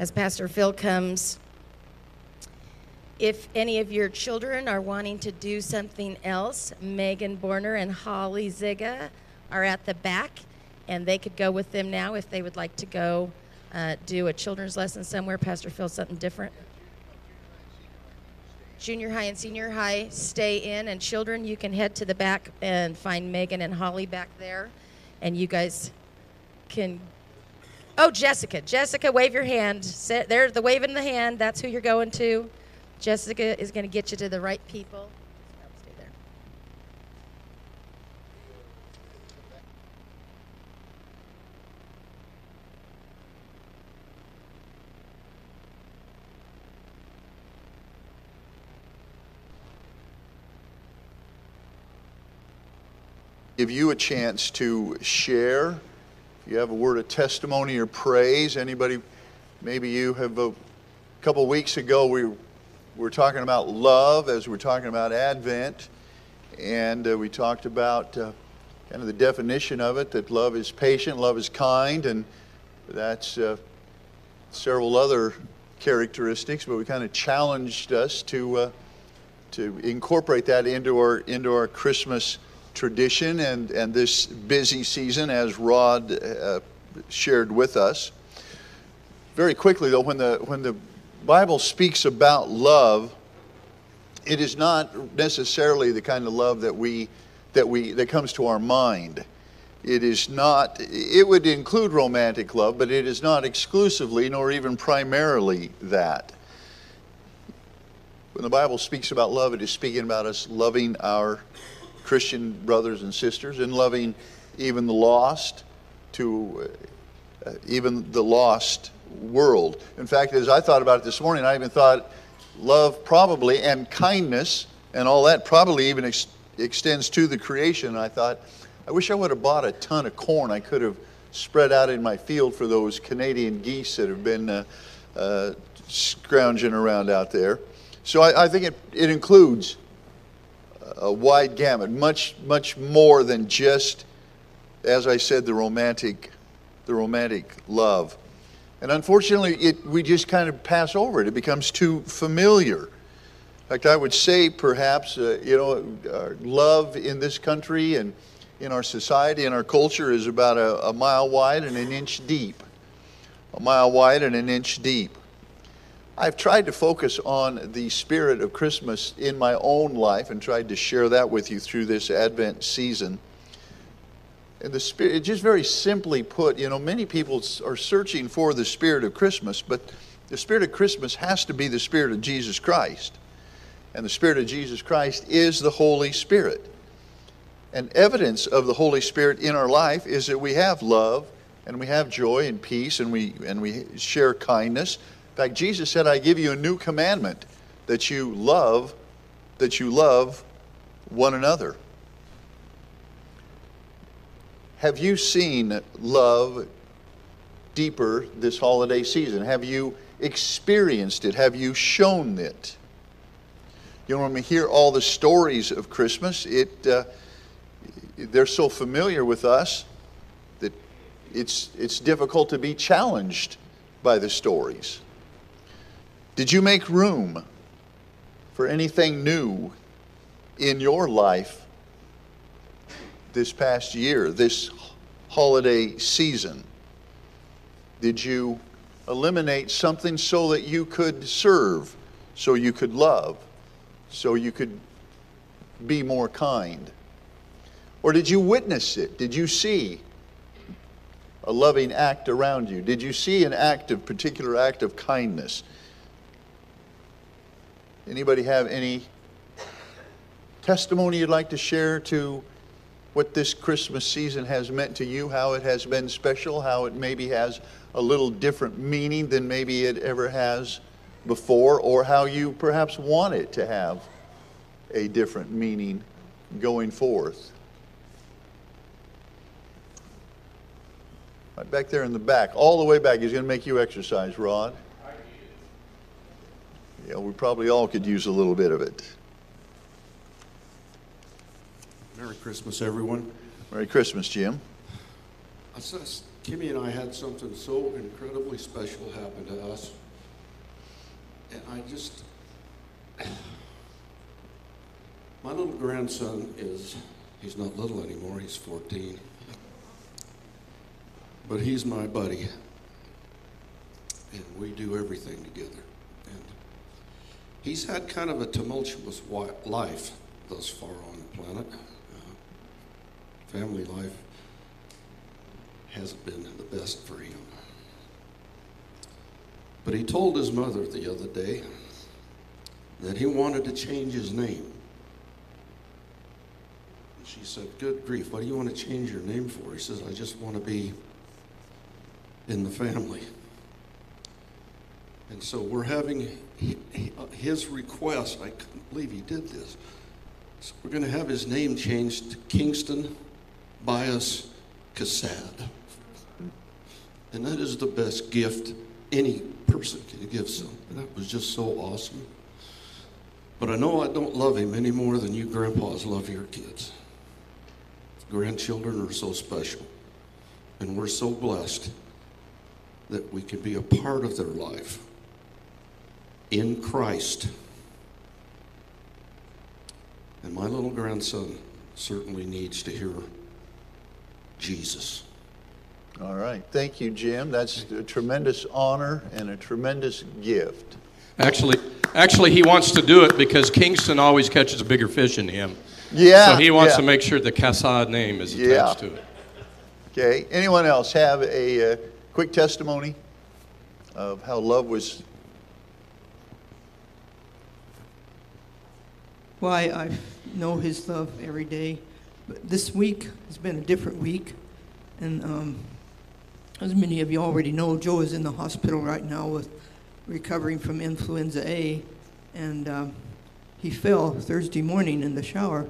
as Pastor Phil comes. If any of your children are wanting to do something else, Megan Borner and Holly Ziga are at the back, and they could go with them now if they would like to go uh, do a children's lesson somewhere. Pastor Phil, something different. Junior high and senior high stay in, and children, you can head to the back and find Megan and Holly back there, and you guys can. Oh, Jessica. Jessica, wave your hand. Sit- There's the waving the hand. That's who you're going to. Jessica is going to get you to the right people. Stay there. give you a chance to share. You have a word of testimony or praise, anybody, maybe you have a couple weeks ago we were talking about love as we're talking about Advent, and uh, we talked about uh, kind of the definition of it that love is patient, love is kind, and that's uh, several other characteristics, but we kind of challenged us to uh, to incorporate that into our into our Christmas tradition and and this busy season, as Rod uh, shared with us. Very quickly, though, when the when the Bible speaks about love, it is not necessarily the kind of love that we that we that comes to our mind. It is not. It would include romantic love, but it is not exclusively nor even primarily that. When the Bible speaks about love, it is speaking about us loving our Christian brothers and sisters and loving even the lost to uh, even the lost world. In fact, as I thought about it this morning, I even thought love probably and kindness and all that probably even ex- extends to the creation. I thought, I wish I would have bought a ton of corn I could have spread out in my field for those Canadian geese that have been uh, uh, scrounging around out there. So I, I think it, it includes a wide gamut, much, much more than just, as I said, the romantic, the romantic love. And unfortunately, it, we just kind of pass over it. It becomes too familiar. In fact, I would say perhaps, uh, you know, uh, love in this country and in our society and our culture is about a, a mile wide and an inch deep. A mile wide and an inch deep. I've tried to focus on the spirit of Christmas in my own life and tried to share that with you through this Advent season. And the spirit, just very simply put, you know, many people are searching for the spirit of Christmas, but the spirit of Christmas has to be the spirit of Jesus Christ. And the spirit of Jesus Christ is the Holy Spirit. And evidence of the Holy Spirit in our life is that we have love and we have joy and peace and we and we share kindness. In fact, Jesus said, "I give you a new commandment that you love that you love one another." Have you seen love deeper this holiday season? Have you experienced it? Have you shown it? You know, when we hear all the stories of Christmas, it uh, they're so familiar with us that it's it's difficult to be challenged by the stories. Did you make room for anything new in your life this past year, this holiday season? Did you eliminate something so that you could serve, so you could love, so you could be more kind? Or did you witness it? Did you see a loving act around you? Did you see an act of particular act of kindness? Anybody have any testimony you'd like to share to what this Christmas season has meant to you, how it has been special, how it maybe has a little different meaning than maybe it ever has before, or how you perhaps want it to have a different meaning going forth. Right back there in the back, all the way back. He's going to make you exercise, Rod. Yeah, we probably all could use a little bit of it. Merry Christmas, everyone. Merry Christmas, Jim. Timmy and I had something so incredibly special happen to us. And I just. My little grandson is, he's not little anymore, he's 14. But he's my buddy. And we do everything together. He's had kind of a tumultuous life thus far on the planet. Uh, family life hasn't been the best for him. But he told his mother the other day that he wanted to change his name. And she said, Good grief, what do you want to change your name for? He says, I just want to be in the family. And so we're having his request. I couldn't believe he did this. So we're going to have his name changed to Kingston Bias Cassad. And that is the best gift any person can give someone. That was just so awesome. But I know I don't love him any more than you grandpas love your kids. Grandchildren are so special. And we're so blessed that we can be a part of their life in Christ. And my little grandson certainly needs to hear Jesus. All right. Thank you, Jim. That's a tremendous honor and a tremendous gift. Actually, actually, he wants to do it because Kingston always catches a bigger fish than him. Yeah. So he wants yeah. to make sure the Cassad name is Yeah. attached to it. Okay. Anyone else have a uh, quick testimony of how love was? Why I know His love every day. But this week has been a different week. And um, as many of you already know, Joe is in the hospital right now with recovering from influenza A. And um, he fell Thursday morning in the shower.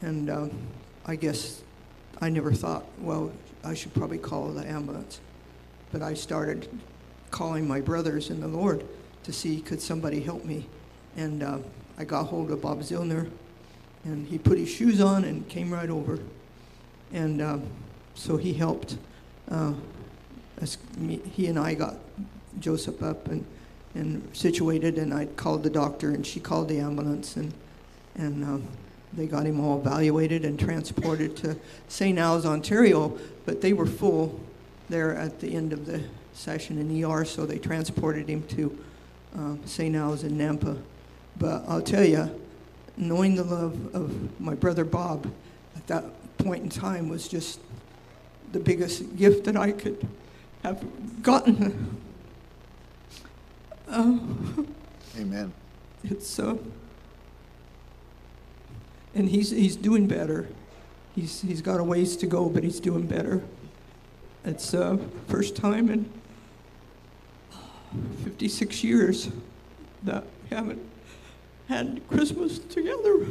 And um, I guess I never thought, well, I should probably call the ambulance. But I started calling my brothers in the Lord to see could somebody help me. And uh, I got hold of Bob Zillner, and he put his shoes on and came right over. And um, so he helped. Uh, me, he and I got Joseph up and, and situated, and I called the doctor, and she called the ambulance, and, and um, they got him all evaluated and transported to St. Al's, Ontario, but they were full there at the end of the session in ER, so they transported him to uh, St. Al's in Nampa. But I'll tell you, knowing the love of my brother Bob at that point in time was just the biggest gift that I could have gotten. Uh, Amen. it's uh, and he's he's doing better. He's he's got a ways to go, but he's doing better. It's uh, first time in 56 years that we haven't had Christmas together.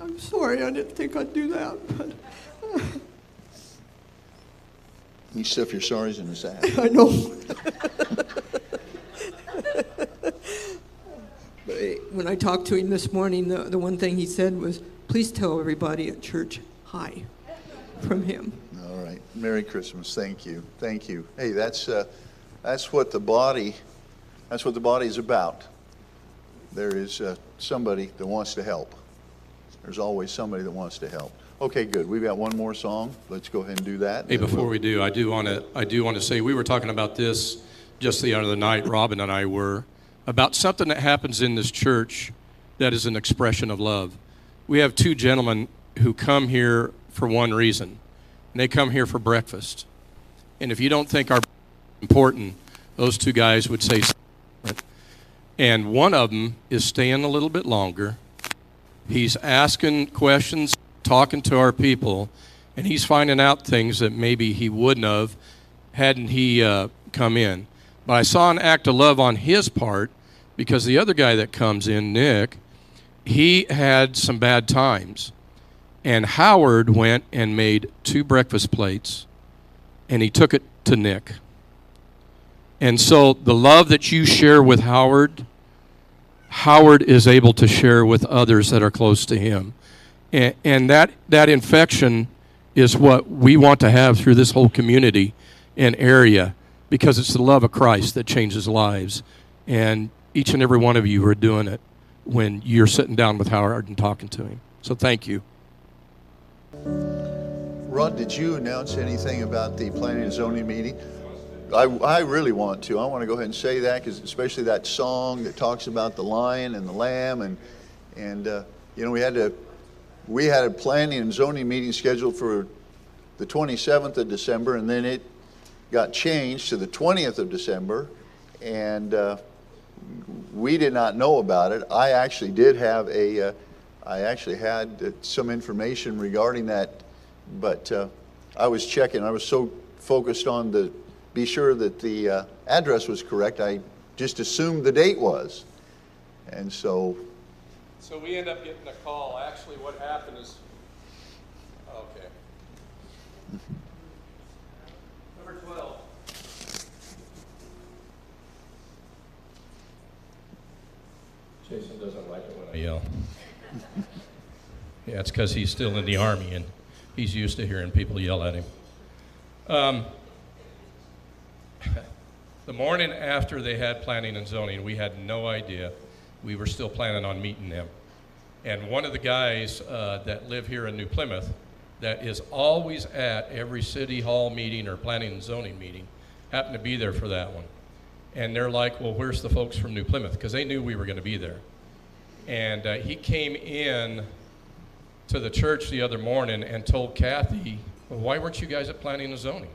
I'm sorry, I didn't think I'd do that, but You stuff your sorries in the sack. I know. but eh, when I talked to him this morning, the, the one thing he said was, please tell everybody at church hi from him. All right. Merry Christmas. Thank you. Thank you. Hey, that's uh, that's what the body that's what the body is about. There is uh, somebody that wants to help. There's always somebody that wants to help. Okay, good. We've got one more song. Let's go ahead and do that. Hey, before we'll- we do, I do want to I do want to say we were talking about this just the other night. Robin and I were about something that happens in this church that is an expression of love. We have two gentlemen who come here for one reason, and they come here for breakfast. And if you don't think our important, those two guys would say. And one of them is staying a little bit longer. He's asking questions, talking to our people, and he's finding out things that maybe he wouldn't have hadn't he uh, come in. But I saw an act of love on his part because the other guy that comes in, Nick, he had some bad times. And Howard went and made two breakfast plates and he took it to Nick. And so the love that you share with Howard, Howard is able to share with others that are close to him. And, and that, that infection is what we want to have through this whole community and area because it's the love of Christ that changes lives. And each and every one of you are doing it when you're sitting down with Howard and talking to him. So thank you. Rod, did you announce anything about the planning and zoning meeting? I, I really want to. I want to go ahead and say that because especially that song that talks about the lion and the lamb and and uh, you know we had to we had a planning and zoning meeting scheduled for the 27th of December and then it got changed to the 20th of December and uh, we did not know about it. I actually did have a uh, I actually had uh, some information regarding that but uh, I was checking. I was so focused on the be sure that the uh, address was correct. I just assumed the date was, and so So we end up getting a call. Actually, what happened is, okay. Number 12. Jason doesn't like it when I yell. Yeah, it's because he's still in the Army and he's used to hearing people yell at him. Um, the morning after they had planning and zoning, we had no idea. We were still planning on meeting them. And one of the guys uh, that live here in New Plymouth, that is always at every city hall meeting or planning and zoning meeting, happened to be there for that one. And they're like, well, where's the folks from New Plymouth? Because they knew we were going to be there. And uh, he came in to the church the other morning and told Kathy, well, why weren't you guys at planning and zoning?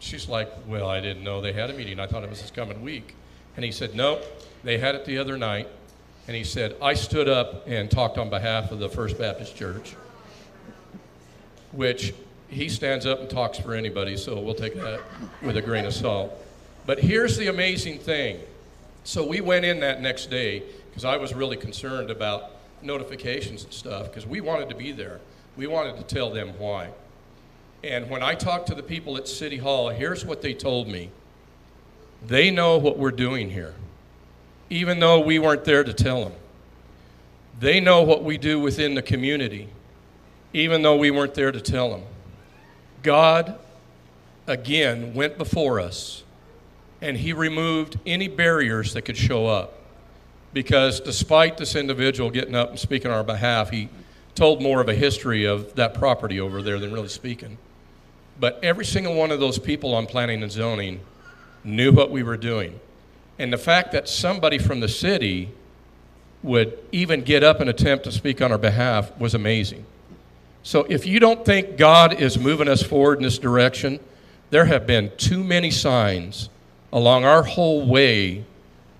She's like, well, I didn't know they had a meeting. I thought it was this coming week. And he said, No, they had it the other night. And he said, I stood up and talked on behalf of the First Baptist Church, which he stands up and talks for anybody, so we'll take that with a grain of salt. But here's the amazing thing. So we went in that next day because I was really concerned about notifications and stuff because we wanted to be there. We wanted to tell them why. And when I talked to the people at City Hall, here's what they told me. They know what we're doing here, even though we weren't there to tell them. They know what we do within the community, even though we weren't there to tell them. God, again, went before us, and He removed any barriers that could show up. Because despite this individual getting up and speaking on our behalf, he told more of a history of that property over there than really speaking. But every single one of those people on planning and zoning knew what we were doing. And the fact that somebody from the city would even get up and attempt to speak on our behalf was amazing. So if you don't think God is moving us forward in this direction, there have been too many signs along our whole way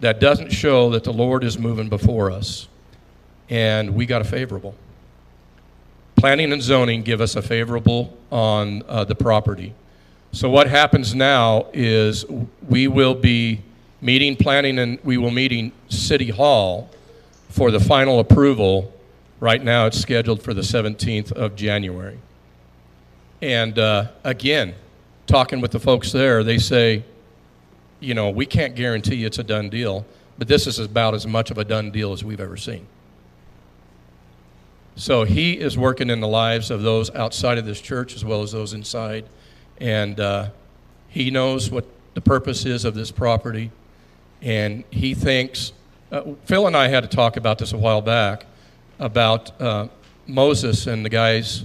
that doesn't show that the Lord is moving before us. And we got a favorable. Planning and zoning give us a favorable on uh, the property. So what happens now is we will be meeting planning and we will meeting City Hall for the final approval. Right now it's scheduled for the 17th of January. And uh, again, talking with the folks there, they say, you know, we can't guarantee it's a done deal, but this is about as much of a done deal as we've ever seen. So he is working in the lives of those outside of this church as well as those inside. And uh, he knows what the purpose is of this property. And he thinks, uh, Phil and I had to talk about this a while back about uh, Moses and the guys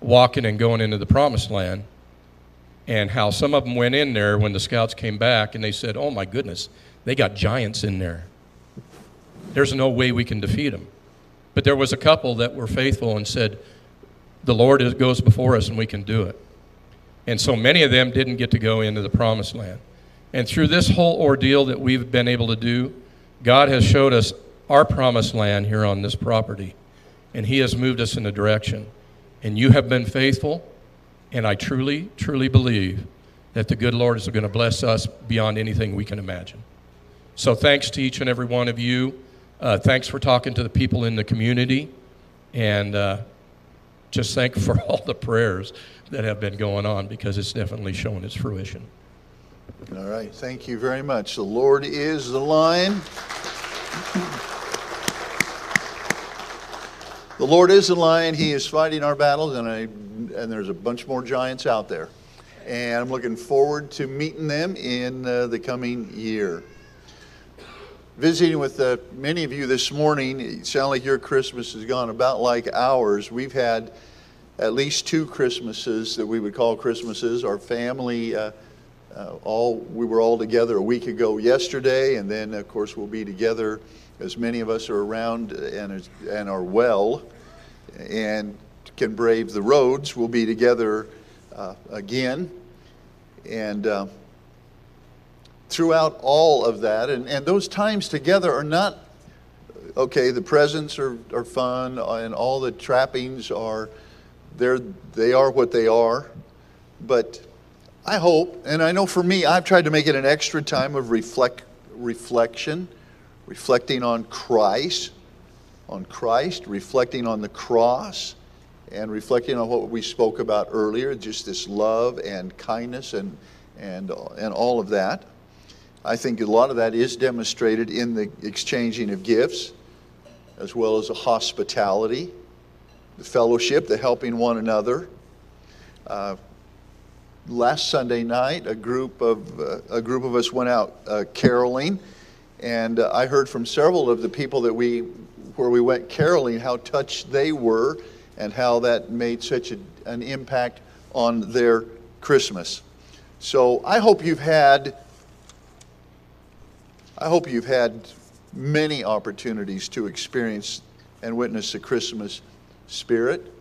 walking and going into the promised land and how some of them went in there when the scouts came back and they said, Oh my goodness, they got giants in there. There's no way we can defeat them. But there was a couple that were faithful and said, The Lord is, goes before us and we can do it. And so many of them didn't get to go into the promised land. And through this whole ordeal that we've been able to do, God has showed us our promised land here on this property. And He has moved us in a direction. And you have been faithful. And I truly, truly believe that the good Lord is going to bless us beyond anything we can imagine. So thanks to each and every one of you. Uh, thanks for talking to the people in the community. And uh, just thank for all the prayers that have been going on because it's definitely showing its fruition. All right, thank you very much. The Lord is the lion. The Lord is the lion. He is fighting our battles, and I, and, there's a bunch more giants out there. And I'm looking forward to meeting them in uh, the coming year. Visiting with uh, many of you this morning, it sounds like your Christmas has gone about like ours. We've had at least two Christmases that we would call Christmases. Our family, uh, uh, all we were all together a week ago yesterday, and then of course we'll be together as many of us are around and, and are well and can brave the roads. We'll be together uh, again. And uh, throughout all of that, and, and those times together are not, okay, the presents are, are fun and all the trappings are, they're, they are what they are. But I hope, and I know for me, I've tried to make it an extra time of reflect, reflection, reflecting on Christ, on Christ, reflecting on the cross, and reflecting on what we spoke about earlier, just this love and kindness and, and, and all of that. I think a lot of that is demonstrated in the exchanging of gifts, as well as the hospitality, the fellowship, the helping one another. Uh, last Sunday night, a group of uh, a group of us went out uh, caroling, and uh, I heard from several of the people that we where we went caroling how touched they were and how that made such a, an impact on their Christmas. So I hope you've had I hope you've had many opportunities to experience and witness the Christmas spirit.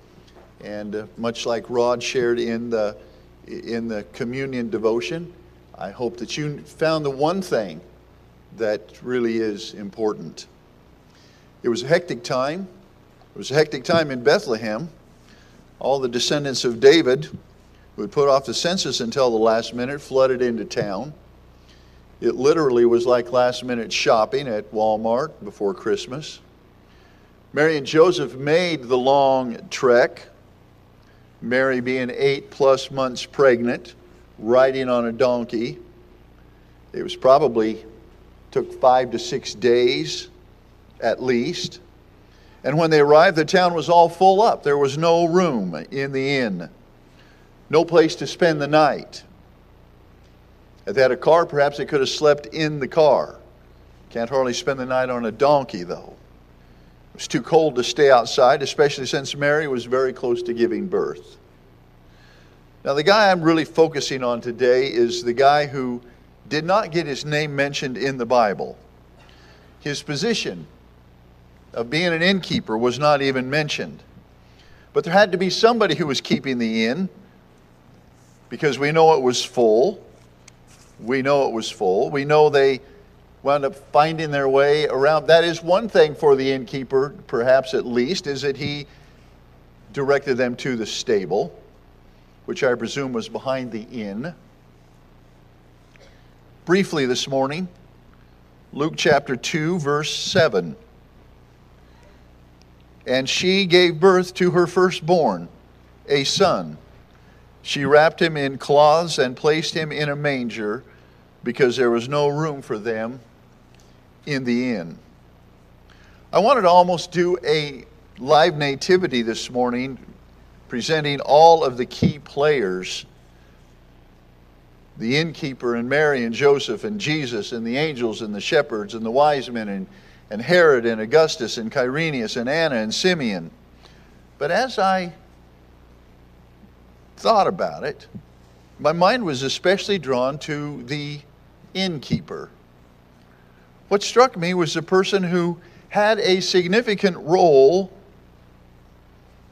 And uh, much like Rod shared in the, in the communion devotion, I hope that you found the one thing that really is important. It was a hectic time. It was a hectic time in Bethlehem. All the descendants of David who had put off the census until the last minute flooded into town. It literally was like last minute shopping at Walmart before Christmas. Mary and Joseph made the long trek, Mary being eight plus months pregnant, riding on a donkey. It was probably took five to six days at least. And when they arrived, the town was all full up. There was no room in the inn, no place to spend the night. If they had a car, perhaps they could have slept in the car. Can't hardly spend the night on a donkey, though. It was too cold to stay outside, especially since Mary was very close to giving birth. Now, the guy I'm really focusing on today is the guy who did not get his name mentioned in the Bible. His position of being an innkeeper was not even mentioned. But there had to be somebody who was keeping the inn because we know it was full. We know it was full. We know they wound up finding their way around. That is one thing for the innkeeper, perhaps at least, is that he directed them to the stable, which I presume was behind the inn. Briefly this morning, Luke chapter 2, verse 7. And she gave birth to her firstborn, a son. She wrapped him in cloths and placed him in a manger because there was no room for them in the inn. I wanted to almost do a live nativity this morning, presenting all of the key players the innkeeper and Mary and Joseph and Jesus and the angels and the shepherds and the wise men and, and Herod and Augustus and Quirinius and Anna and Simeon. But as I thought about it, my mind was especially drawn to the innkeeper. What struck me was the person who had a significant role,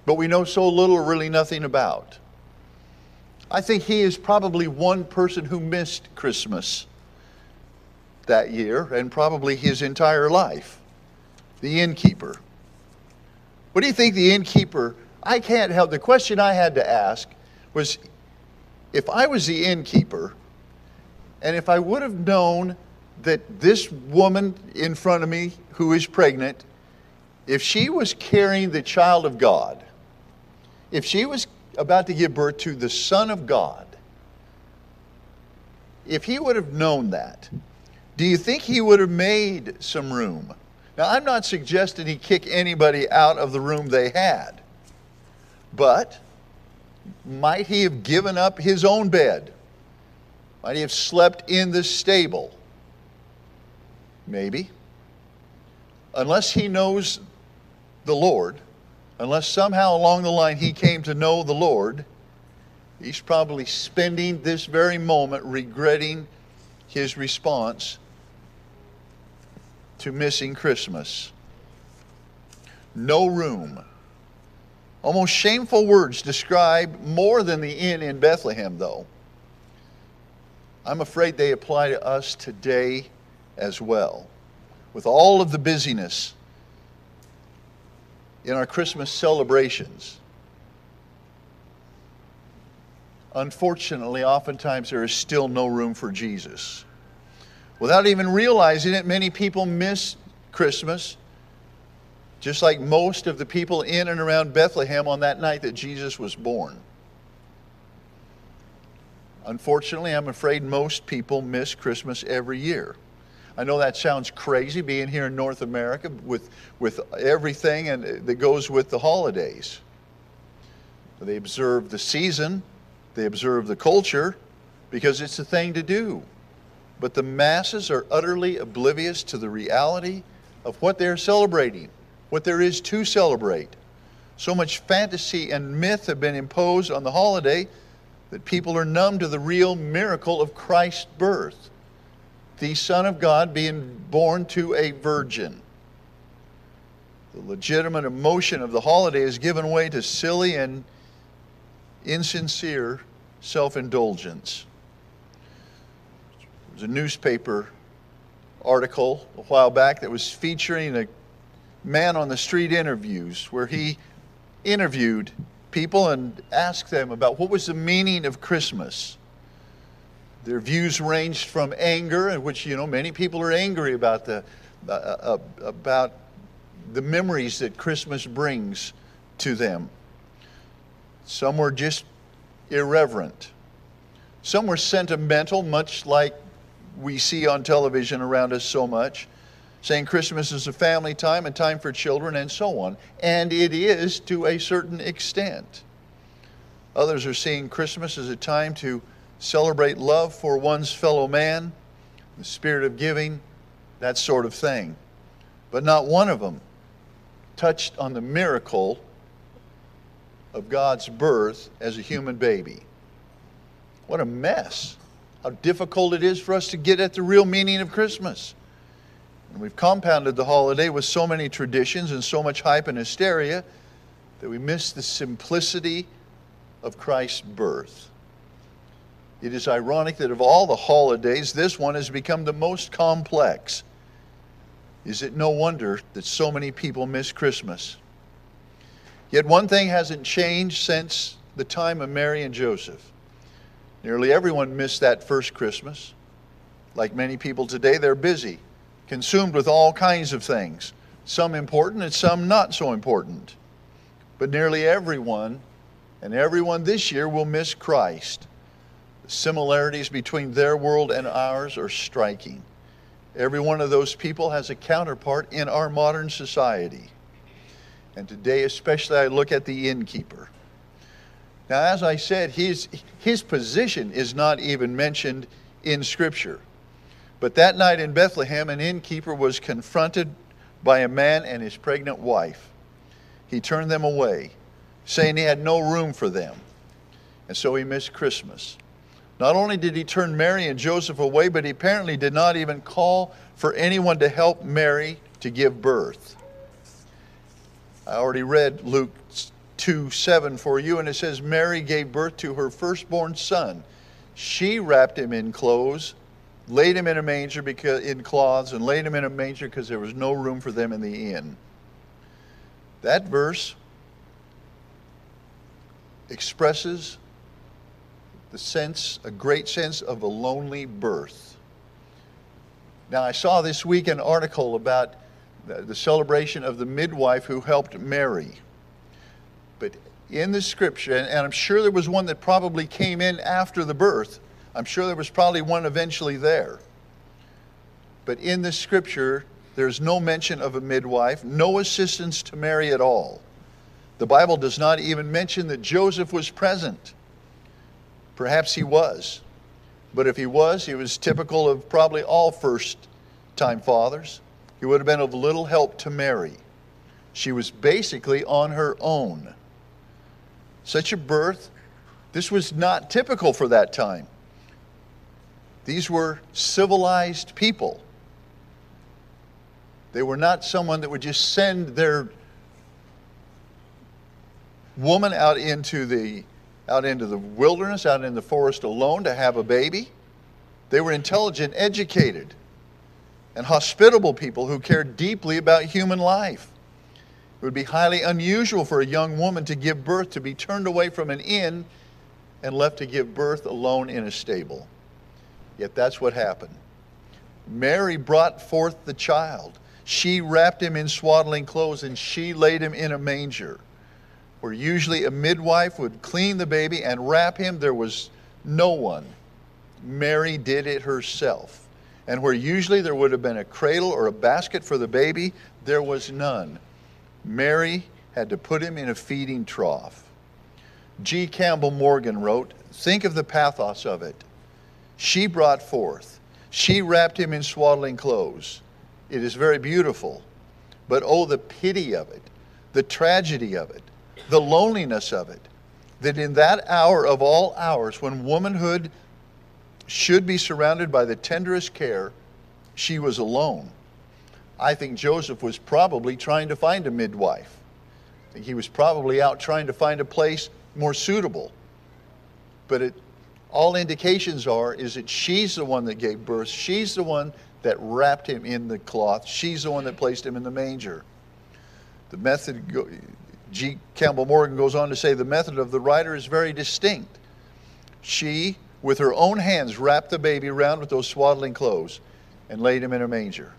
but we know so little, really nothing about. I think he is probably one person who missed Christmas that year and probably his entire life the innkeeper. What do you think the innkeeper? I can't help. The question I had to ask was if I was the innkeeper and if I would have known that this woman in front of me who is pregnant, if she was carrying the child of God, if she was about to give birth to the Son of God, if he would have known that, do you think he would have made some room? Now, I'm not suggesting he kick anybody out of the room they had, but Might he have given up his own bed? Might he have slept in the stable? Maybe. Unless he knows the Lord, unless somehow along the line he came to know the Lord, he's probably spending this very moment regretting his response to missing Christmas. No room. Almost shameful words describe more than the inn in Bethlehem, though. I'm afraid they apply to us today as well. With all of the busyness in our Christmas celebrations, unfortunately, oftentimes there is still no room for Jesus. Without even realizing it, many people miss Christmas, just like most of the people in and around Bethlehem on that night that Jesus was born. Unfortunately, I'm afraid most people miss Christmas every year. I know that sounds crazy being here in North America with, with everything and that goes with the holidays. They observe the season, they observe the culture because it's the thing to do. But the masses are utterly oblivious to the reality of what they're celebrating, what there is to celebrate. So much fantasy and myth have been imposed on the holiday that people are numb to the real miracle of Christ's birth the Son of God being born to a virgin. The legitimate emotion of the holiday is given way to silly and insincere self indulgence. There was a newspaper article a while back that was featuring a man on the street interviews where he interviewed people and asked them about what was the meaning of Christmas. Their views ranged from anger, in which you know many people are angry about the uh, uh, about the memories that Christmas brings to them. Some were just irreverent. Some were sentimental, much like we see on television around us so much, saying Christmas is a family time and time for children and so on. And it is to a certain extent. Others are seeing Christmas as a time to celebrate love for one's fellow man, the spirit of giving, that sort of thing. But not one of them touched on the miracle of God's birth as a human baby. What a mess. How difficult it is for us to get at the real meaning of Christmas. And we've compounded the holiday with so many traditions and so much hype and hysteria that we miss the simplicity of Christ's birth. It is ironic that of all the holidays, this one has become the most complex. Is it no wonder that so many people miss Christmas? Yet one thing hasn't changed since the time of Mary and Joseph. Nearly everyone missed that first Christmas. Like many people today, they're busy, consumed with all kinds of things, some important and some not so important. But nearly everyone, and everyone this year, will miss Christ The similarities between their world and ours are striking. Every one of those people has a counterpart in our modern society. And today, especially, I look at the innkeeper. Now, as I said, his, his position is not even mentioned in Scripture. But that night in Bethlehem, an innkeeper was confronted by a man and his pregnant wife. He turned them away, saying he had no room for them. And so he missed Christmas. Not only did he turn Mary and Joseph away, but he apparently did not even call for anyone to help Mary to give birth. I already read Luke 2 7 for you, and it says, Mary gave birth to her firstborn son. She wrapped him in clothes, laid him in a manger because, in cloths, and laid him in a manger because there was no room for them in the inn. That verse expresses the sense, a great sense of a lonely birth. Now, I saw this week an article about the, celebration of the midwife who helped Mary. But in the scripture, and I'm sure there was one that probably came in after the birth, I'm sure there was probably one eventually there. But in the scripture, there's no mention of a midwife, no assistance to Mary at all. The Bible does not even mention that Joseph was present. Perhaps he was. But if he was, he was typical of probably all first time fathers. He would have been of little help to Mary. She was basically on her own. Such a birth, this was not typical for that time. These were civilized people. They were not someone that would just send their woman out into the out into the wilderness, out in the forest alone to have a baby. They were intelligent, educated, and hospitable people who cared deeply about human life. It would be highly unusual for a young woman to give birth to be turned away from an inn and left to give birth alone in a stable. Yet that's what happened. Mary brought forth the child. She wrapped him in swaddling clothes and she laid him in a manger where usually a midwife would clean the baby and wrap him, there was no one. Mary did it herself. And where usually there would have been a cradle or a basket for the baby, there was none. Mary had to put him in a feeding trough. G. Campbell Morgan wrote, Think of the pathos of it. She brought forth, she wrapped him in swaddling clothes. It is very beautiful. But oh, the pity of it, the tragedy of it the loneliness of it. That in that hour of all hours, when womanhood should be surrounded by the tenderest care, she was alone. I think Joseph was probably trying to find a midwife. I think he was probably out trying to find a place more suitable. But it, all indications are is that she's the one that gave birth. She's the one that wrapped him in the cloth. She's the one that placed him in the manger. The method G. Campbell Morgan goes on to say the method of the writer is very distinct. She, with her own hands, wrapped the baby around with those swaddling clothes and laid him in a manger.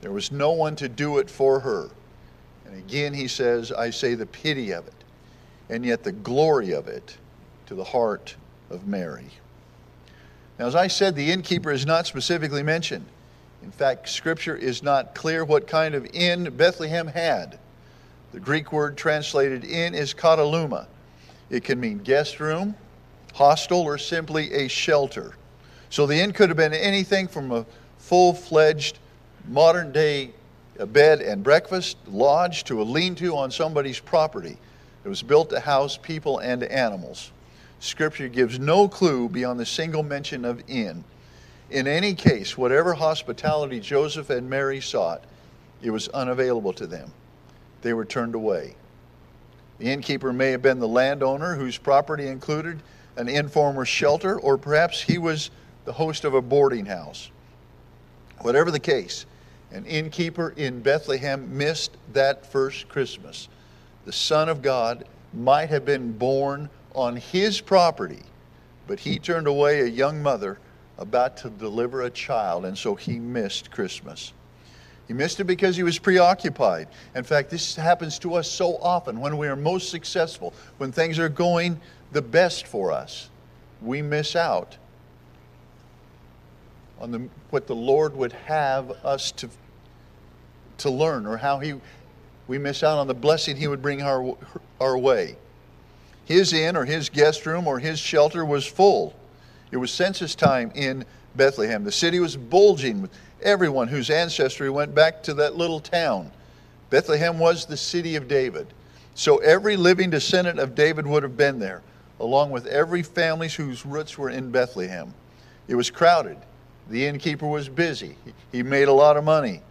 There was no one to do it for her. And again, he says, I say the pity of it, and yet the glory of it to the heart of Mary. Now, as I said, the innkeeper is not specifically mentioned. In fact, Scripture is not clear what kind of inn Bethlehem had. The Greek word translated inn is kataluma. It can mean guest room, hostel, or simply a shelter. So the inn could have been anything from a full fledged modern day bed and breakfast lodge to a lean to on somebody's property. It was built to house people and animals. Scripture gives no clue beyond the single mention of inn. In any case, whatever hospitality Joseph and Mary sought, it was unavailable to them they were turned away. The innkeeper may have been the landowner whose property included an informer's shelter, or perhaps he was the host of a boarding house. Whatever the case, an innkeeper in Bethlehem missed that first Christmas. The Son of God might have been born on his property, but he turned away a young mother about to deliver a child, and so he missed Christmas. He missed it because he was preoccupied. In fact, this happens to us so often when we are most successful, when things are going the best for us. We miss out on the, what the Lord would have us to, to learn or how he, we miss out on the blessing he would bring our, our way. His inn or his guest room or his shelter was full. It was census time in Bethlehem. The city was bulging with everyone whose ancestry went back to that little town. Bethlehem was the city of David. So every living descendant of David would have been there, along with every family whose roots were in Bethlehem. It was crowded. The innkeeper was busy. He made a lot of money.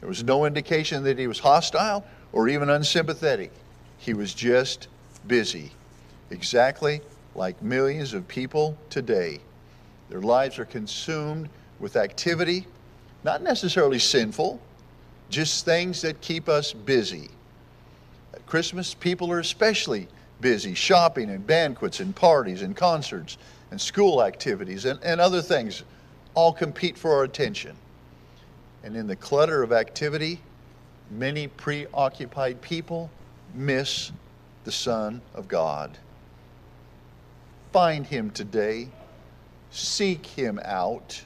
There was no indication that he was hostile or even unsympathetic. He was just busy, exactly like millions of people today. Their lives are consumed with activity not necessarily sinful, just things that keep us busy. At Christmas, people are especially busy shopping and banquets and parties and concerts and school activities and, and other things all compete for our attention. And in the clutter of activity, many preoccupied people miss the Son of God. Find him today, seek him out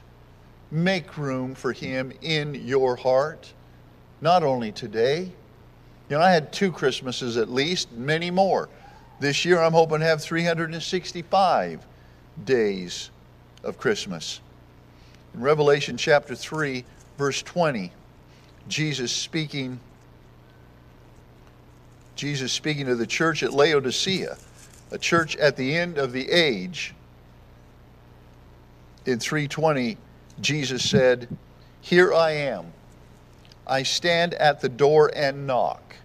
Make room for him in your heart, not only today, You know, I had two Christmases at least, many more. This year I'm hoping to have 365 days of Christmas. In Revelation chapter 3, verse 20, Jesus speaking Jesus speaking to the church at Laodicea, a church at the end of the age. In 320, Jesus said, Here I am. I stand at the door and knock.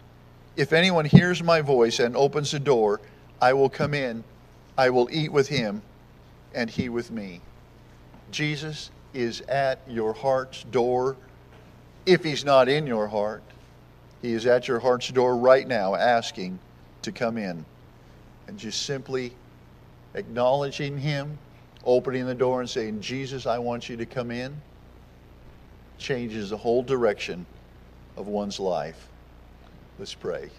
If anyone hears my voice and opens the door, I will come in. I will eat with him, and he with me. Jesus is at your heart's door. If he's not in your heart, he is at your heart's door right now asking to come in. And just simply acknowledging him, opening the door and saying, Jesus, I want you to come in, changes the whole direction of one's life. Let's pray.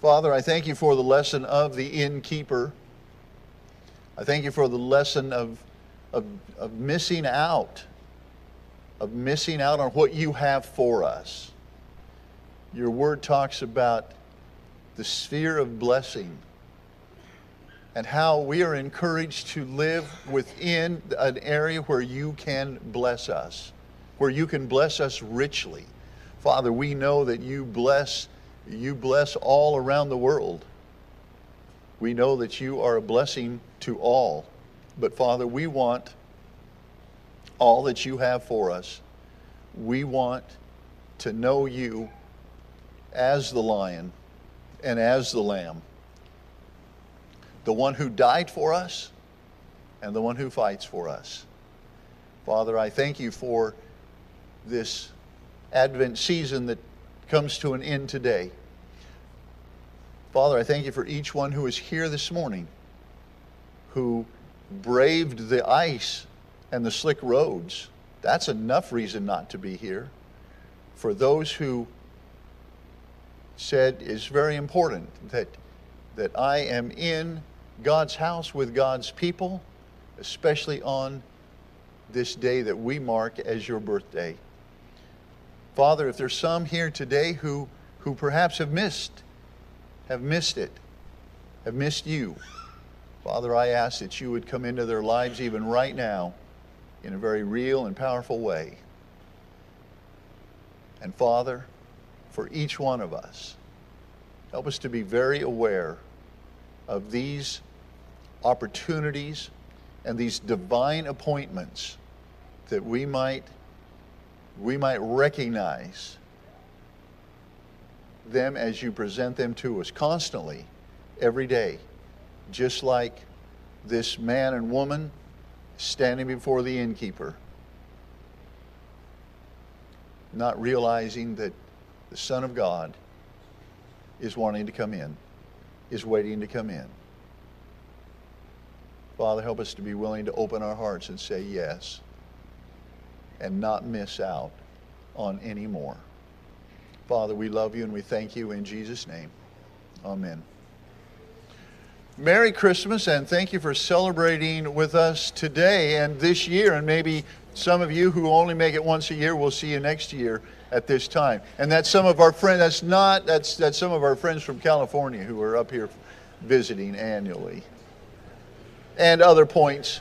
Father, I thank you for the lesson of the innkeeper. I thank you for the lesson of, of, of missing out of missing out on what you have for us. Your word talks about the sphere of blessing and how we are encouraged to live within an area where you can bless us, where you can bless us richly. Father, we know that you bless you bless all around the world. We know that you are a blessing to all. But Father, we want all that you have for us. We want to know you as the lion and as the lamb, the one who died for us and the one who fights for us. Father, I thank you for this Advent season that comes to an end today. Father, I thank you for each one who is here this morning, who braved the ice and the slick roads. That's enough reason not to be here. For those who said it's very important that, that I am in God's house with God's people, especially on this day that we mark as your birthday. Father, if there's some here today who, who perhaps have missed, have missed it, have missed you, Father, I ask that you would come into their lives even right now in a very real and powerful way. And Father, for each one of us, help us to be very aware of these opportunities and these divine appointments that we might we might recognize them as you present them to us constantly every day. Just like this man and woman standing before the innkeeper, not realizing that the Son of God is wanting to come in, is waiting to come in. Father, help us to be willing to open our hearts and say yes and not miss out on any more. Father, we love you and we thank you in Jesus' name. Amen. Merry Christmas and thank you for celebrating with us today and this year. And maybe some of you who only make it once a year, we'll see you next year at this time. And that's some of our friends, that's not, that's, that's some of our friends from California who are up here visiting annually. And other points